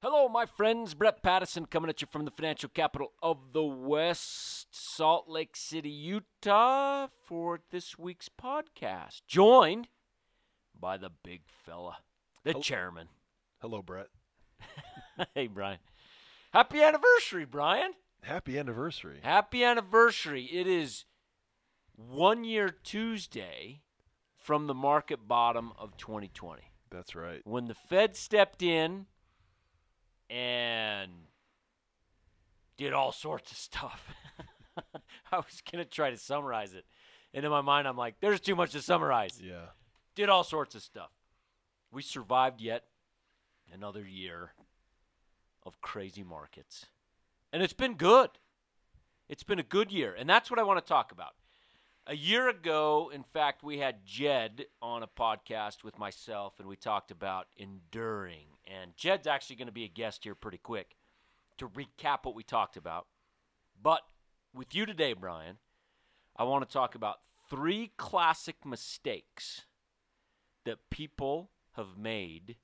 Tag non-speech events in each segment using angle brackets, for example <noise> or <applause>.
Hello, my friends. Brett Patterson coming at you from the financial capital of the West, Salt Lake City, Utah, for this week's podcast. Joined by the big fella, the Hello. chairman. Hello, Brett. <laughs> hey, Brian. Happy anniversary, Brian. Happy anniversary. Happy anniversary. It is one year Tuesday from the market bottom of 2020 That's right. when the Fed stepped in and did all sorts of stuff. <laughs> I was going to try to summarize it. And in my mind, I'm like, there's too much to summarize. Yeah. Did all sorts of stuff. We survived yet another year of crazy markets. And it's been good. It's been a good year. And that's what I want to talk about. A year ago, in fact, we had Jed on a podcast with myself, and we talked about enduring. And Jed's actually going to be a guest here pretty quick to recap what we talked about. But with you today, Brian, I want to talk about three classic mistakes that people have made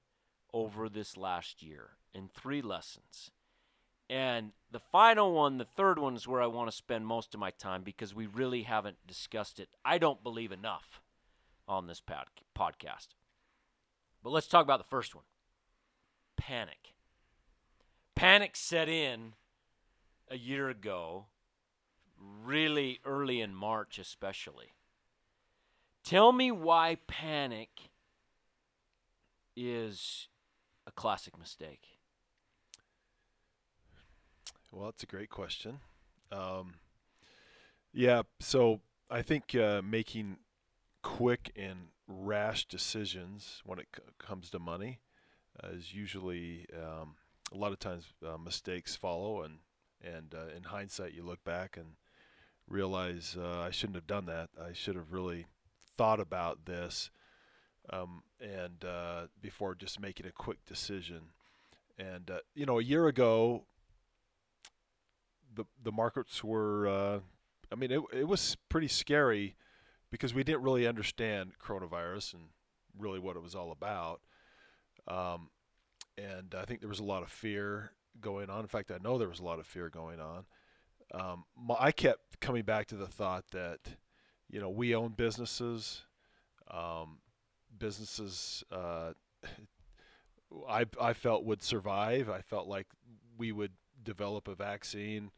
over this last year in three lessons. And the final one, the third one, is where I want to spend most of my time because we really haven't discussed it, I don't believe, enough on this pod- podcast. But let's talk about the first one panic. Panic set in a year ago, really early in March, especially. Tell me why panic is a classic mistake. Well, that's a great question. Um, yeah. So I think uh, making quick and rash decisions when it c- comes to money is usually um, a lot of times uh, mistakes follow, and and uh, in hindsight, you look back and realize uh, I shouldn't have done that. I should have really thought about this um, and uh, before just making a quick decision. And uh, you know, a year ago, the the markets were. Uh, I mean, it it was pretty scary because we didn't really understand coronavirus and really what it was all about. Um, and I think there was a lot of fear going on. In fact, I know there was a lot of fear going on. Um, my, I kept coming back to the thought that, you know, we own businesses. Um, businesses, uh, I I felt would survive. I felt like we would develop a vaccine,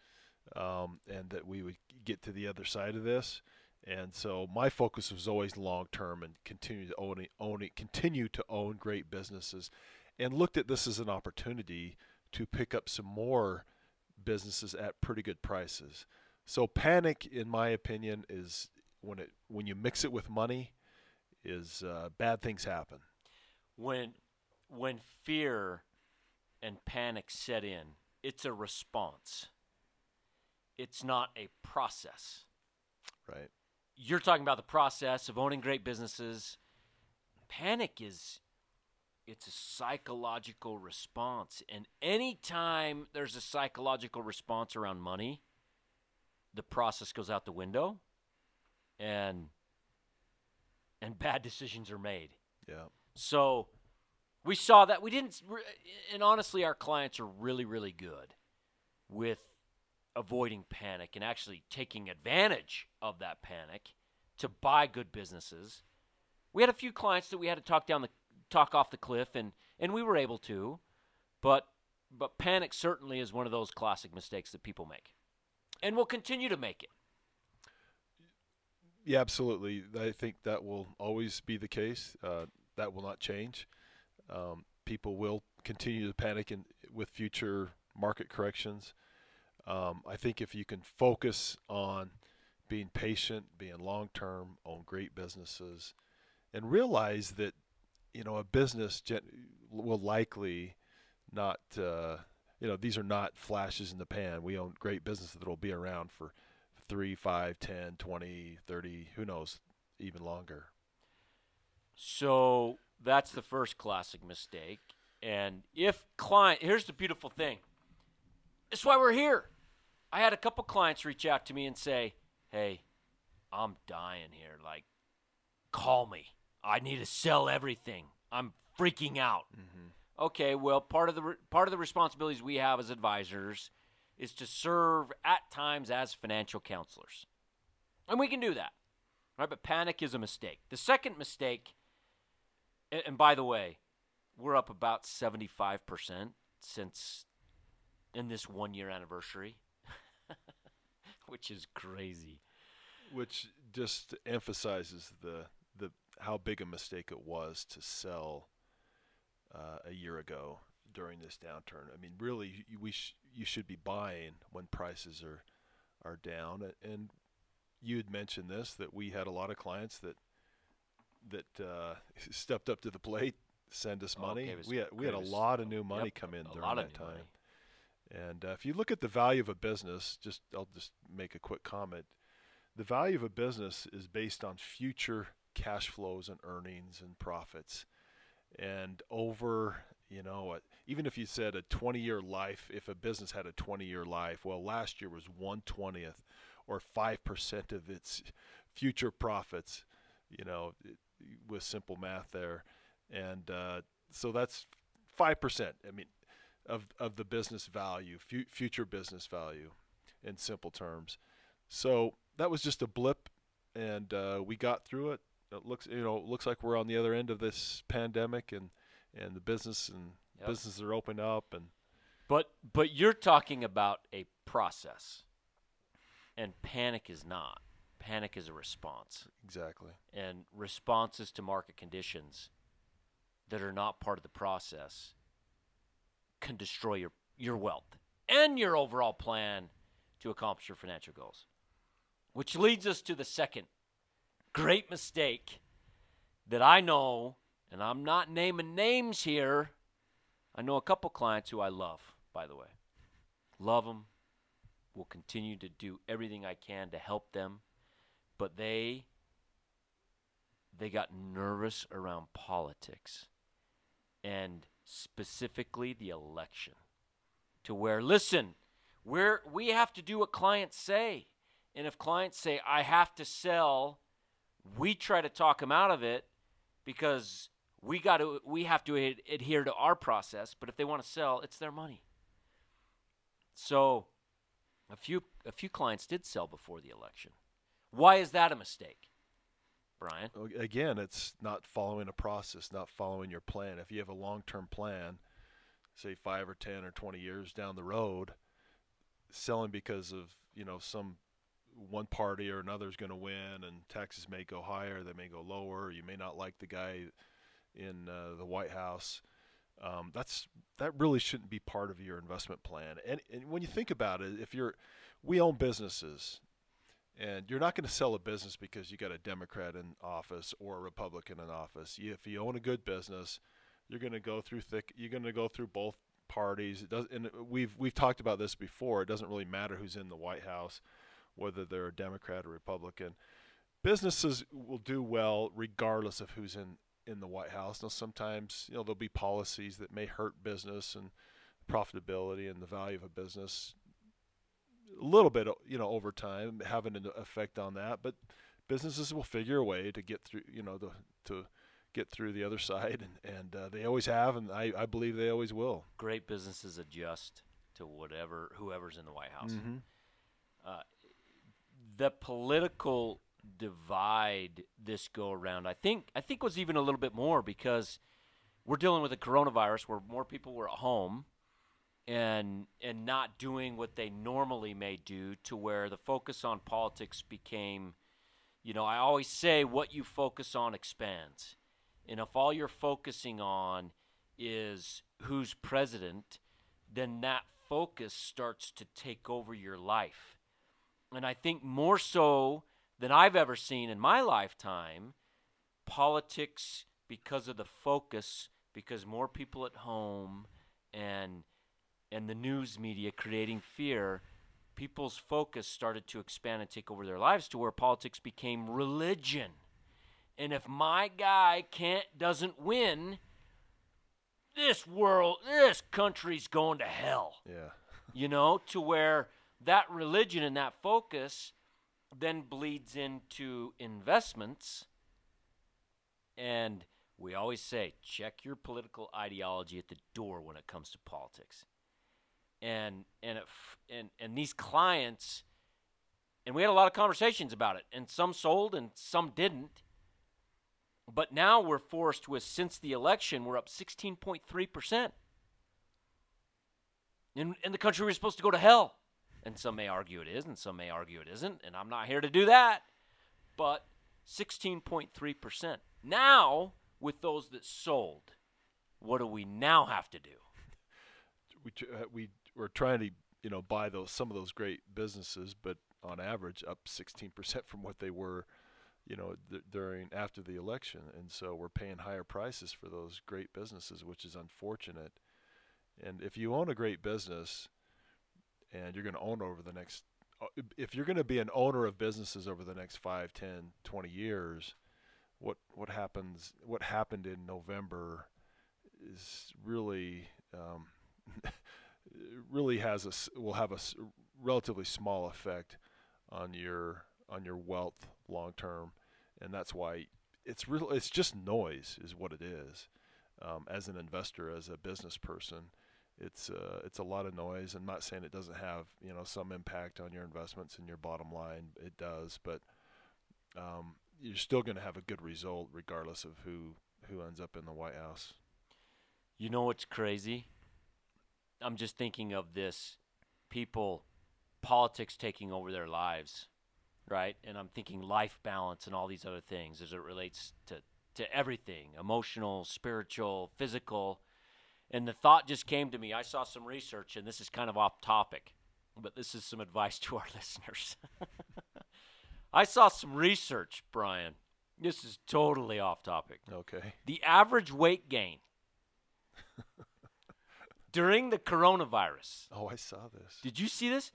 um, and that we would get to the other side of this. And so my focus was always long term and continue to own own continue to own great businesses, and looked at this as an opportunity to pick up some more businesses at pretty good prices. So panic, in my opinion, is when it when you mix it with money, is uh, bad things happen. When when fear and panic set in, it's a response. It's not a process. Right. You're talking about the process of owning great businesses. Panic is it's a psychological response. And anytime there's a psychological response around money, the process goes out the window and and bad decisions are made. Yeah. So we saw that we didn't, and honestly, our clients are really, really good with avoiding panic and actually taking advantage of that panic to buy good businesses. We had a few clients that we had to talk down the talk off the cliff, and and we were able to, but but panic certainly is one of those classic mistakes that people make, and will continue to make it. Yeah, absolutely. I think that will always be the case. Uh, that will not change. Um, people will continue to panic in, with future market corrections. Um, I think if you can focus on being patient, being long term, own great businesses, and realize that you know a business gen- will likely not. Uh, you know, these are not flashes in the pan. We own great businesses that will be around for three, five, 10, 20, 30, who knows, even longer. So that's the first classic mistake. And if client, here's the beautiful thing. That's why we're here. I had a couple clients reach out to me and say, "Hey, I'm dying here. Like, call me. I need to sell everything. I'm freaking out. Mm-hmm. Okay, well, part of the re- part of the responsibilities we have as advisors is to serve at times as financial counselors, and we can do that. Right, but panic is a mistake. The second mistake, and, and by the way, we're up about seventy five percent since in this one year anniversary, which is crazy. Which just emphasizes the the how big a mistake it was to sell uh, a year ago during this downturn. I mean, really, you, we sh- you should be buying when prices are are down. And you had mentioned this that we had a lot of clients that that uh, <laughs> stepped up to the plate, send us Oh, money. gave us- we had we had a lot of new money Yep, come in during that time. money. And uh, if you look at the value of a business, just I'll just make a quick comment. The value of a business is based on future cash flows and earnings and profits. And over, you know, even if you said a 20-year life, if a business had a 20-year life, well, last year was 1/20th or 5% of its future profits, you know, it, with simple math there. And uh, so that's 5%. I mean, of of the business value, fu- future business value, in simple terms. So that was just a blip, and uh, we got through it. It looks, you know, it looks like we're on the other end of this pandemic, and and the business and Yep. businesses are open up, and But but you're talking about a process, and panic is not. Panic is a response, exactly. and responses to market conditions that are not part of the process can destroy your your wealth and your overall plan to accomplish your financial goals. Which leads us to the second great mistake that I know, and I'm not naming names here. I know a couple clients who I love, by the way. Love them. Will continue to do everything I can to help them, but they they got nervous around politics and specifically the election to where listen, we're we have to do what clients say. And if clients say I have to sell, we try to talk them out of it because we got to we have to ad- adhere to our process, but if they want to sell, it's their money. So, a few a few clients did sell before the election. Why is that a mistake? Brian? Again, it's not following a process, not following your plan. If you have a long-term plan, say five or ten or twenty years down the road, selling because of you know some one party or another is going to win, and taxes may go higher, they may go lower. You may not like the guy in uh, the White House. Um, that's that really shouldn't be part of your investment plan. And, and when you think about it, if you're, we own businesses, and you're not going to sell a business because you got a Democrat in office or a Republican in office. If you own a good business, you're going to go through thick. You're going to go through both parties. It does, and we've we've talked about this before. It doesn't really matter who's in the White House, whether they're a Democrat or Republican. Businesses will do well regardless of who's in in the White House. Now, sometimes you know there'll be policies that may hurt business and profitability and the value of a business a little bit, you know, over time having an effect on that. But businesses will figure a way to get through, you know, the, to get through the other <laughs> side, and, and uh, they always have, and I, I believe they always will. Great businesses adjust to whatever whoever's in the White House. Mm-hmm. Uh, the political divide this go around, I think, I think was even a little bit more because we're dealing with a coronavirus where more people were at home and and not doing what they normally may do to where the focus on politics became you know i always say what you focus on expands. And if all you're focusing on is who's president then that focus starts to take over your life. And i think more so than i've ever seen in my lifetime politics because of the focus because more people at home and and the news media creating fear, people's focus started to expand and take over their lives to where politics became religion. And if my guy can't doesn't win, this world, this country's going to hell. Yeah. <laughs> You know, to where that religion and that focus then bleeds into investments and We always say check your political ideology at the door when it comes to politics. And and if, and and these clients and we had a lot of conversations about it and some sold and some didn't. But now we're forced with since the election we're up 16.3%. And, and the country was supposed to go to hell. And some may argue it is, and some may argue it isn't. And I'm not here to do that. But 16.3%. Now, with those that sold, what do we now have to do? <laughs> We uh, we we're trying to you know buy those some of those great businesses, but on average up 16% from what they were, you know, th- during after the election, and so we're paying higher prices for those great businesses, which is unfortunate. And if you own a great business, and you're going to own over the next uh, if you're going to be an owner of businesses over the next 5 10 20 years what what happens what happened in november is really um, <laughs> really has a will have a relatively small effect on your on your wealth long term and that's why it's real it's just noise is what it is um, as an investor as a business person it's uh, it's a lot of noise. I'm not saying it doesn't have you know some impact on your investments and your bottom line. It does, but um, you're still going to have a good result regardless of who who ends up in the White House. You know what's crazy? I'm just thinking of this people, politics taking over their lives, right? And I'm thinking life balance and all these other things as it relates to, to everything emotional, spiritual, physical. And the thought just came to me. I saw some research, and this is kind of off topic, but this is some <laughs> advice to our listeners. <laughs> I saw some research, Brian. This is totally off topic. Okay. The average weight gain <laughs> during the coronavirus. Oh, I saw this. Did you see this?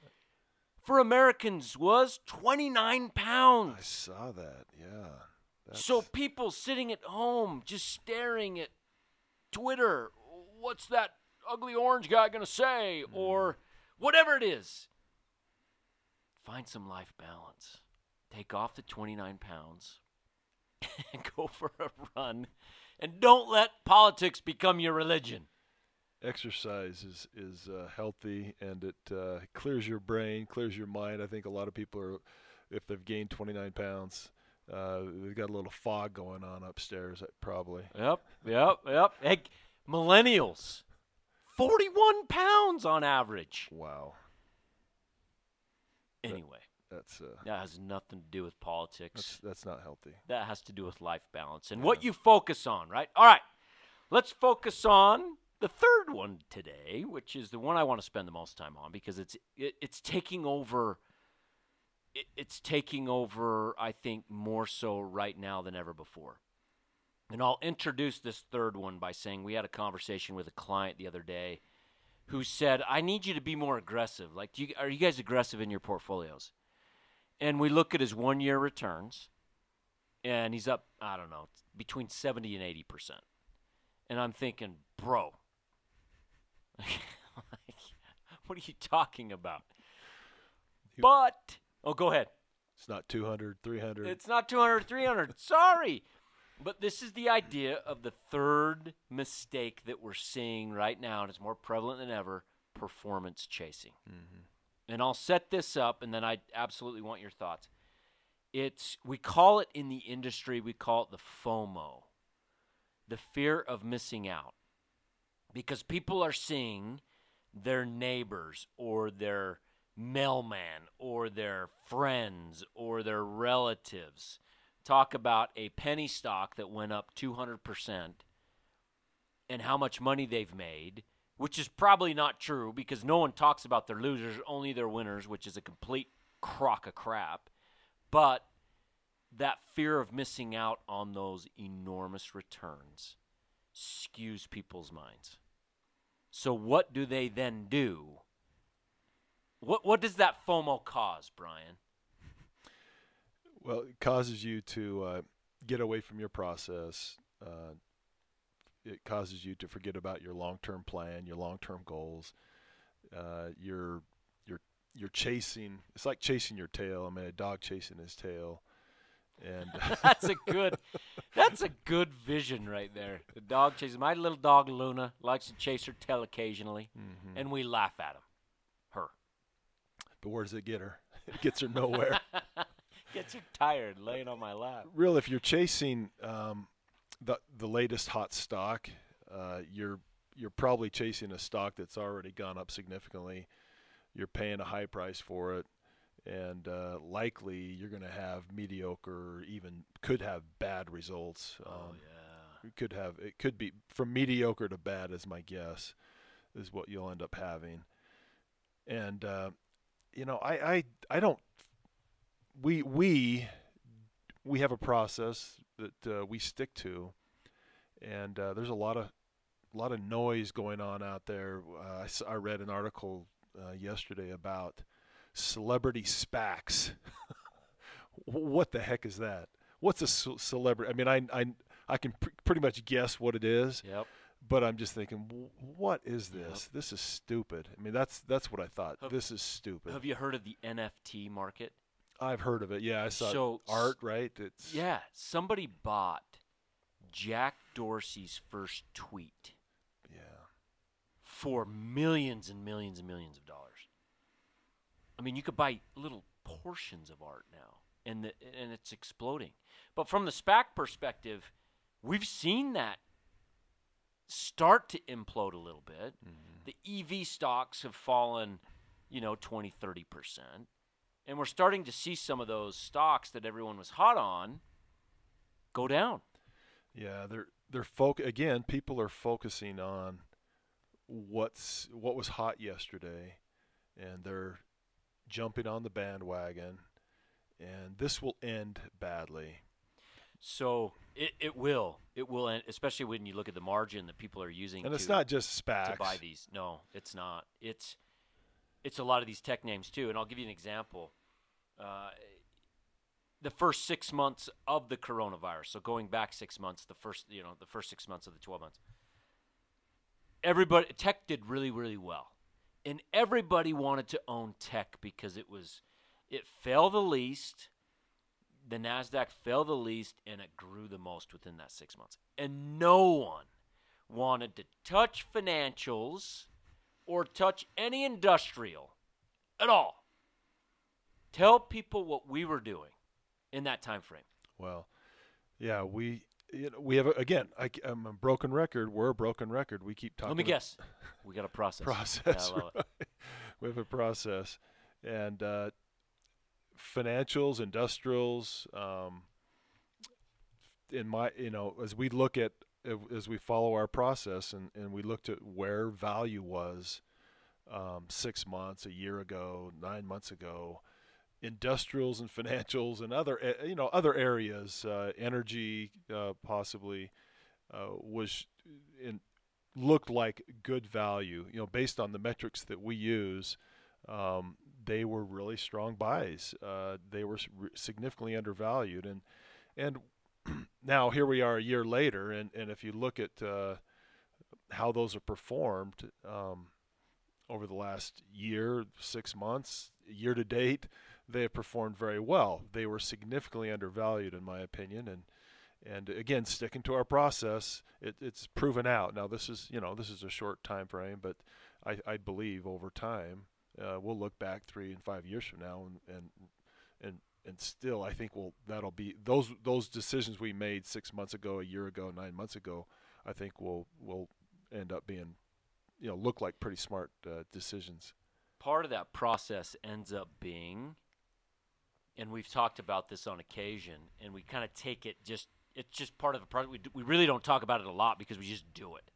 For Americans was 29 pounds. I saw that. Yeah. That's, So people sitting at home just staring at Twitter, what's that ugly orange guy going to say hmm. or whatever it is. Find some life balance. Take off the 29 pounds <laughs> and go for a run and don't let politics become your religion. Exercise is is uh, healthy and it uh, clears your brain, clears your mind. I think a lot of people are, if they've gained 29 pounds, uh, they've got a little fog going on upstairs. uh, Probably. Yep, yep, yep. Hey, millennials, 41 pounds on average. Wow. Anyway, That's uh, that has nothing to do with politics. that's that's not healthy. that has to do with life balance and what you focus on, right? All right, let's focus on the third one today, which is the one I want to spend the most time on because it's it, it's taking over. It, it's taking over, I think, more so right now than ever before. And I'll introduce this third one by saying we had a conversation with a client the other day who said, "I need you to be more aggressive. Like, you, are you guys aggressive in your portfolios?" And we look at his one-year returns, and he's up, I don't know, between 70 and 80%. And I'm thinking, bro, <laughs> what are you talking about? You- But, oh, go ahead. It's not 200, 300. It's not 200 300. Sorry. But this is the idea of the third mistake that we're seeing right now, and it's more prevalent than ever performance chasing. Mhm. And I'll set this up, and then I absolutely want your thoughts. It's we call it in the industry, we call it the FOMO, the fear of missing out, because people are seeing their neighbors or their mailman or their friends or their relatives talk about a penny stock that went up 200% and how much money they've made, which is probably not true because no one talks about their losers, only their winners, which is a complete crock of crap. But that fear of missing out on those enormous returns skews people's minds. So what do they then do? What what does that FOMO cause, Brian? Well, it causes you to uh, get away from your process. Uh, it causes you to forget about your long-term plan, your long-term goals. Uh, you're you're you're chasing. It's like chasing your tail. I mean, a dog chasing his tail. And <laughs> That's a good That's a good vision right there. The dog chases. My little dog Luna likes to chase her tail occasionally, Mhm. and we laugh at him. Her. But where does it get her? <laughs> It gets her nowhere. <laughs> Gets her tired laying on my lap. Real, if you're chasing um, the the latest hot stock, uh, you're you're probably chasing a stock that's already gone up significantly. You're paying a high price for it, and uh, likely you're going to have mediocre, or even could have bad results. Oh Um, yeah. it could have it could be from mediocre to bad is my guess is what you'll end up having and uh, you know I, I i don't we we we have a process that uh, we stick to and uh, there's a lot of a lot of noise going on out there uh, I, I read an article uh, yesterday about celebrity spacs <laughs> what the heck is that what's a celebrity i mean i i I can pr- pretty much guess what it is, Yep. but I'm just thinking, "W- what is Yep. this? This is stupid. I mean, that's that's what I thought. Have- this is stupid. Have you heard of the NFT market? I've heard of it. Yeah, I saw So, art. Right? It's Yeah, somebody bought Jack Dorsey's first tweet yeah. for millions and millions and millions of dollars. I mean, you could buy little portions of art now, and the, and it's exploding. But from the SPAC perspective, we've seen that start to implode a little bit. Mhm. The EV stocks have fallen, you know, 20, 30%. And we're starting to see some of those stocks that everyone was hot on go down. Yeah, they're they're foc- again. People are focusing on what's what was hot yesterday, and they're jumping on the bandwagon, and this will end badly. So it, it will. It will, end, especially when you look at the margin that people are using And to, it's not just SPACs. to buy these. No, it's not. It's it's a lot of these tech names too. And I'll give you an example. Uh, the first six months of the coronavirus. So going back six months, the first you know the first six months of the twelve months. Everybody tech did really really well, and everybody wanted to own tech because it was it fell the least. The Nasdaq fell the least, and it grew the most within that six months. And no one wanted to touch financials or touch any industrial at all. Tell people what we were doing in that time frame. Well, yeah, we you know, we have a, again. I, am a broken record. We're a broken record. We keep talking. Let me guess. We got a process. Process. Yeah, I <laughs> love it. right. We have a process, and uh, financials, industrials. Um, in my, you know, as we look at as we follow our process, and and we looked at where value was um, six months, a year ago, nine months ago industrials and financials and other you know other areas uh, energy uh, possibly uh, was in looked like good value. You know based on the metrics that we use um, they were really strong buys. Uh, they were significantly undervalued. And and <clears throat> now here we are a year later and and if you look at uh, how those are performed um, over the last year six months year to date they have performed very well. They were significantly undervalued, in my opinion, and and again, sticking to our process, it, it's proven out. Now, this is you know this is a short time frame, but I, I believe over time uh, we'll look back three and five years from now, and and and and still, I think we'll that'll be those those decisions we made six months ago, a year ago, nine months ago. I think will will end up being you know look like pretty smart uh, decisions. Part of that process ends up being, and we've talked about this on occasion, and we kind of take it just, it's just part of the process. We, d- we really don't talk about it a lot because we just do it.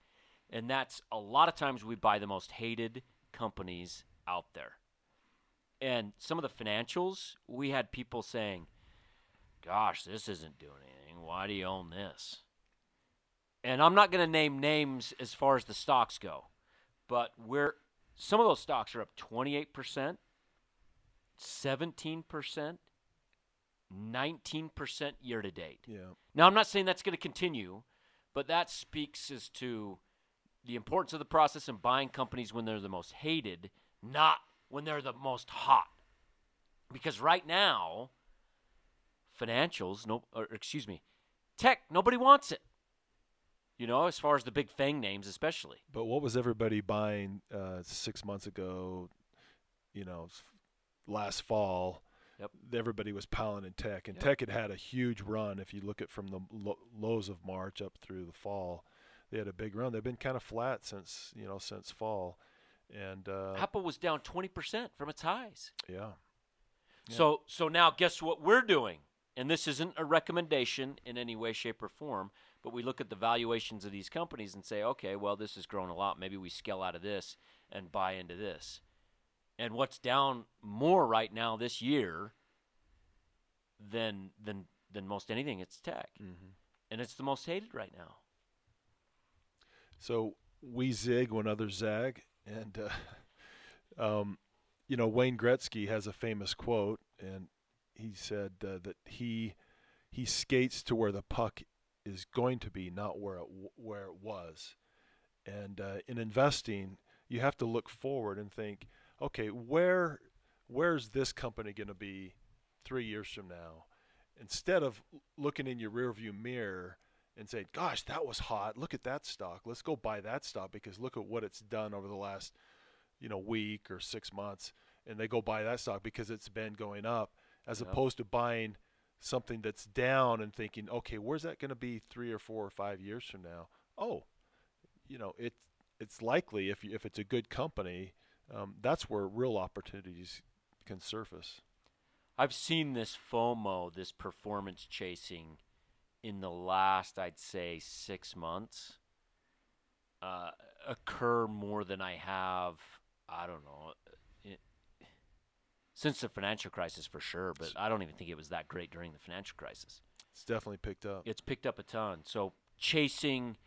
And that's a lot of times we buy the most hated companies out there. And some of the financials, we had people saying, gosh, this isn't doing anything. Why do you own this? And I'm not going to name names as far as the stocks go, but we're some of those stocks are up 28%, 17%, 19% year to date. Yeah. Now, I'm not saying that's going to continue, but that speaks as to the importance of the process and buying companies when they're the most hated, not when they're the most hot. Because right now, financials, no, or excuse me, Tech, nobody wants it. You know, as far as the big FANG names, especially. But what was everybody buying uh, six months ago? You know, last fall. Yep. Everybody was piling in tech, and Yep. tech had had a huge run. If you look at from the lo- lows of March up through the fall, they had a big run. They've been kind of flat since you know since fall, and uh, Apple was down 20% from its highs. yeah, Yeah. So so now guess what we're doing? And this isn't a recommendation in any way shape or form, but we look at the valuations of these companies and say, okay, well this has grown a lot, maybe we scale out of this and buy into this. And what's down more right now this year than than than most anything it's tech. mm-hmm. And it's the most hated right now. So we zig when others zag, and uh, <laughs> um, you know Wayne Gretzky has a famous quote, and he said uh, that he he skates to where the puck is going to be, not where it where it was. And uh, in investing, you have to look forward and think, okay, where where's this company going to be three years from now? Instead of looking in your rearview mirror and say, "Gosh, that was hot. Look at that stock. Let's go buy that stock because look at what it's done over the last, you know, week or 6 months." And they go buy that stock because it's been going up as opposed to buying something that's down and thinking, "Okay, where's that going to be 3 or 4 or 5 years from now?" Oh, you know, it's it's likely if you, if it's a good company, um, that's where real opportunities can surface. I've seen this FOMO, this performance chasing, in the last, I'd say, six months, uh, occur more than I have. I don't know. It, since the financial crisis, for sure, but I don't even think it was that great during the financial crisis. It's definitely picked up. It's picked up a ton. So chasing,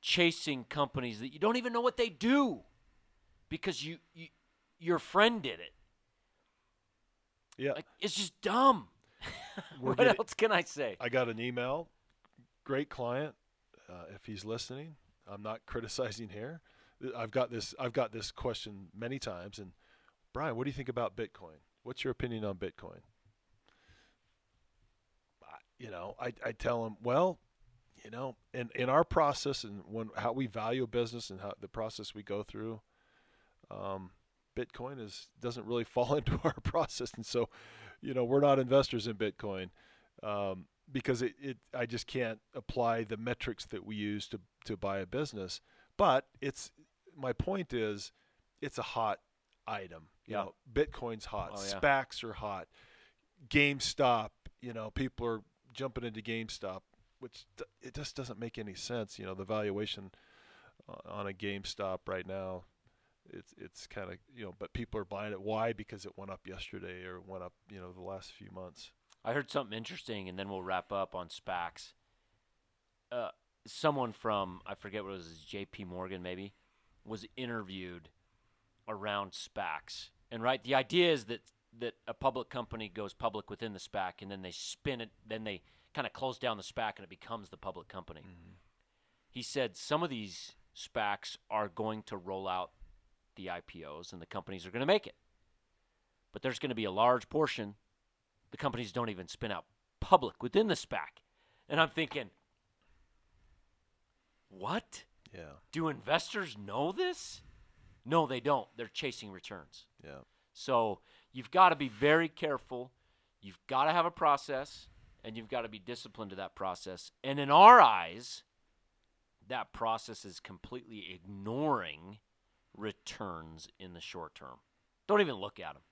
chasing companies that you don't even know what they do, because you, you your friend did it. Yeah. Like it's just dumb. <laughs> What getting- else can I say? I got an email. Great client. Uh, if he's listening, I'm not <laughs> criticizing here. I've got this. I've got this question many times. And Brian, what do you think about Bitcoin? What's your opinion on Bitcoin? I- You know, I, I tell him, well, you know, in, in our process and when how we value a business and how the process we go through, um, Bitcoin is doesn't really <laughs> fall into our <laughs> process, and so, you know, we're not investors in Bitcoin um, because it, it I just can't apply the metrics that we use to to buy a business. But it's my point is, it's a hot item. You Yeah. know, Bitcoin's hot. Oh, yeah. SPACs are hot. GameStop. You know, people are jumping into GameStop, which it just doesn't make any sense. You know, the valuation uh, on a GameStop right now, it's it's kind of you know, but people are buying it. Why? Because it went up yesterday or went up you know the last few months. I heard something interesting, and then we'll wrap up on SPACs. Uh, someone from I forget what it was, J.P. Morgan maybe, was interviewed around SPACs, and right, the idea is that that a public company goes public within the SPAC, and then they spin it, then they kind of close down the SPAC, and it becomes the public company. He said some of these SPACs are going to roll out the IPOs, and the companies are going to make it, but there's going to be a large portion the companies don't even spin out public within the SPAC. And I'm thinking, what? Yeah, Do investors know this? No, they don't. They're chasing returns. yeah. So you've got to be very careful. You've got to have a process, and you've got to be disciplined to that process. And in our eyes, that process is completely ignoring returns in the short term. Don't even look at them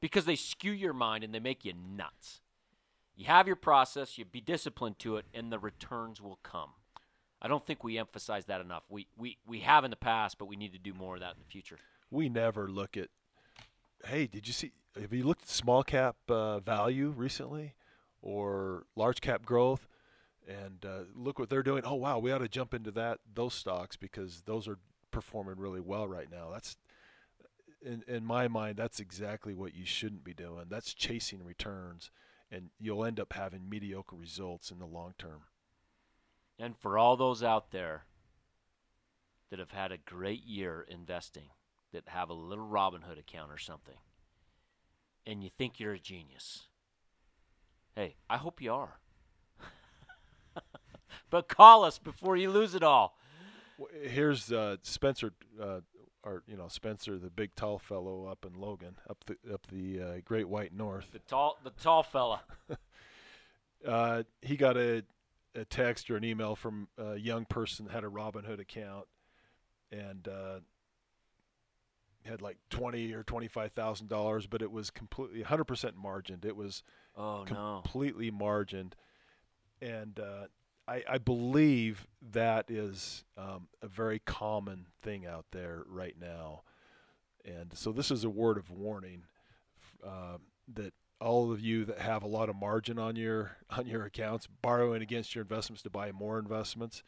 because they skew your mind and they make you nuts. You have your process, you be disciplined to it, and the returns will come. I don't think we emphasize that enough. We, we, we have in the past, but we need to do more of that in the future. We never look at. Hey, did you see? Have you looked at small cap uh, value recently, or large cap growth? And uh, look what they're doing. Oh wow, we ought to jump into that those stocks because those are performing really well right now. That's in in my mind, that's exactly what you shouldn't be doing. That's chasing returns, and you'll end up having mediocre results in the long term. And for all those out there that have had a great year investing, that have a little Robinhood account or something, and you think you're a genius, hey, I hope you are. <laughs> but call us before you lose it all. Here's uh, Spencer, uh, or you know Spencer, the big tall fellow up in Logan, up the up the uh, Great White North. The tall, the tall fella. <laughs> Uh, he got a, a text or an email from a young person that had a Robinhood account, and uh, had like twenty or twenty five thousand dollars, but it was completely hundred percent margined. It was Oh no. completely margined, and uh, I, I believe that is um, a very common thing out there right now. And so this is a word of warning uh, that all of you that have a lot of margin on your <laughs> on your accounts, borrowing against your investments to buy more investments.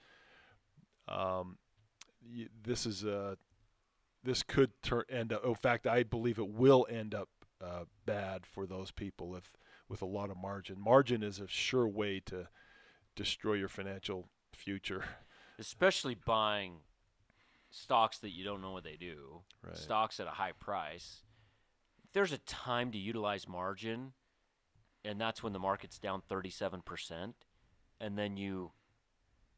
Um, this is a this could turn end up. In fact, I believe it will end up uh, bad for those people if with a lot of margin. Margin is a sure way to destroy your financial future. <laughs> Especially buying stocks that you don't know what they do. Right. Stocks at a high price. There's a time to utilize margin, and that's when the market's down 37%. And then you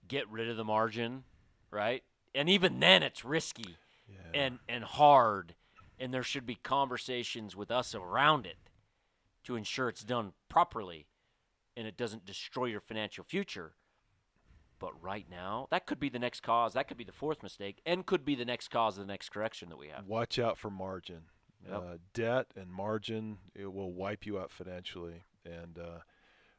get rid of the margin, right? And even then, it's risky. Yeah. and and hard and there should be conversations with us around it to ensure it's done properly and it doesn't destroy your financial future but right now that could be the next cause that could be the fourth mistake and could be the next cause of the next correction that we have Watch out for margin. Yep. Uh, debt and margin it will wipe you out financially. And uh,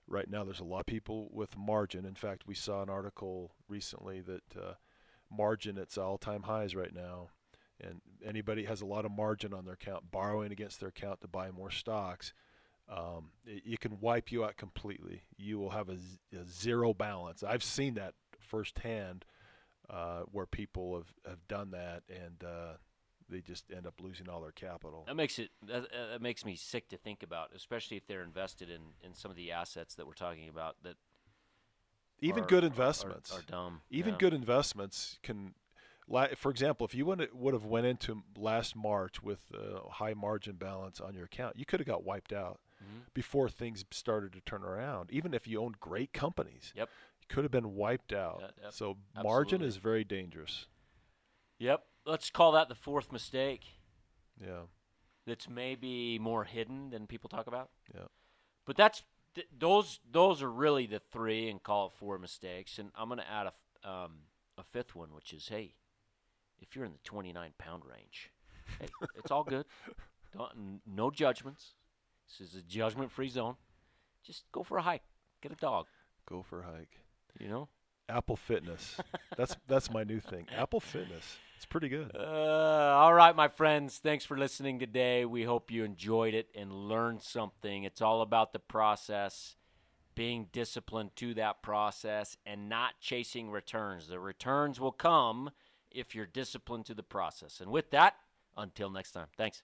right now, there's a lot of people with margin. In fact, we saw an article recently that uh, margin it's all-time highs right now. And anybody has a lot of margin on their account, borrowing against their account to buy more stocks, um, it, it can wipe you out completely. You will have a, z- a zero balance. I've seen that firsthand, uh, where people have, have done that, and uh, they just end up losing all their capital. that makes it that, uh, that makes me sick to think about especially if they're invested in in some of the assets that we're talking about that Even are- good investments, are, are dumb even Yeah. good investments can. For example, if you would would have went into last March with a high margin balance on your account, you could have got wiped out Mhm. before things started to turn around. Even if you owned great companies, Yep. you could have been wiped out. Yeah, yep, So margin absolutely. is very dangerous. yep let's call that the fourth mistake Yeah, that's maybe more hidden than people talk about. Yeah. But that's th- those those are really the three, and call it four mistakes. And I'm going to add a f- um, a fifth one, which is hey, if you're in the 29 pound range, hey, it's all good. <laughs> Don't, no judgments. This is a judgment free zone. Just go for a hike. Get a dog. go for a hike. You know. Apple Fitness. that's <laughs> that's my new thing. Apple Fitness. It's pretty good. Uh, all right, my friends. Thanks for listening today. We hope you enjoyed it and learned something. It's all about the process, being disciplined to that process, and not chasing returns. The returns will come if you're disciplined to the process. And with that, until next time, thanks.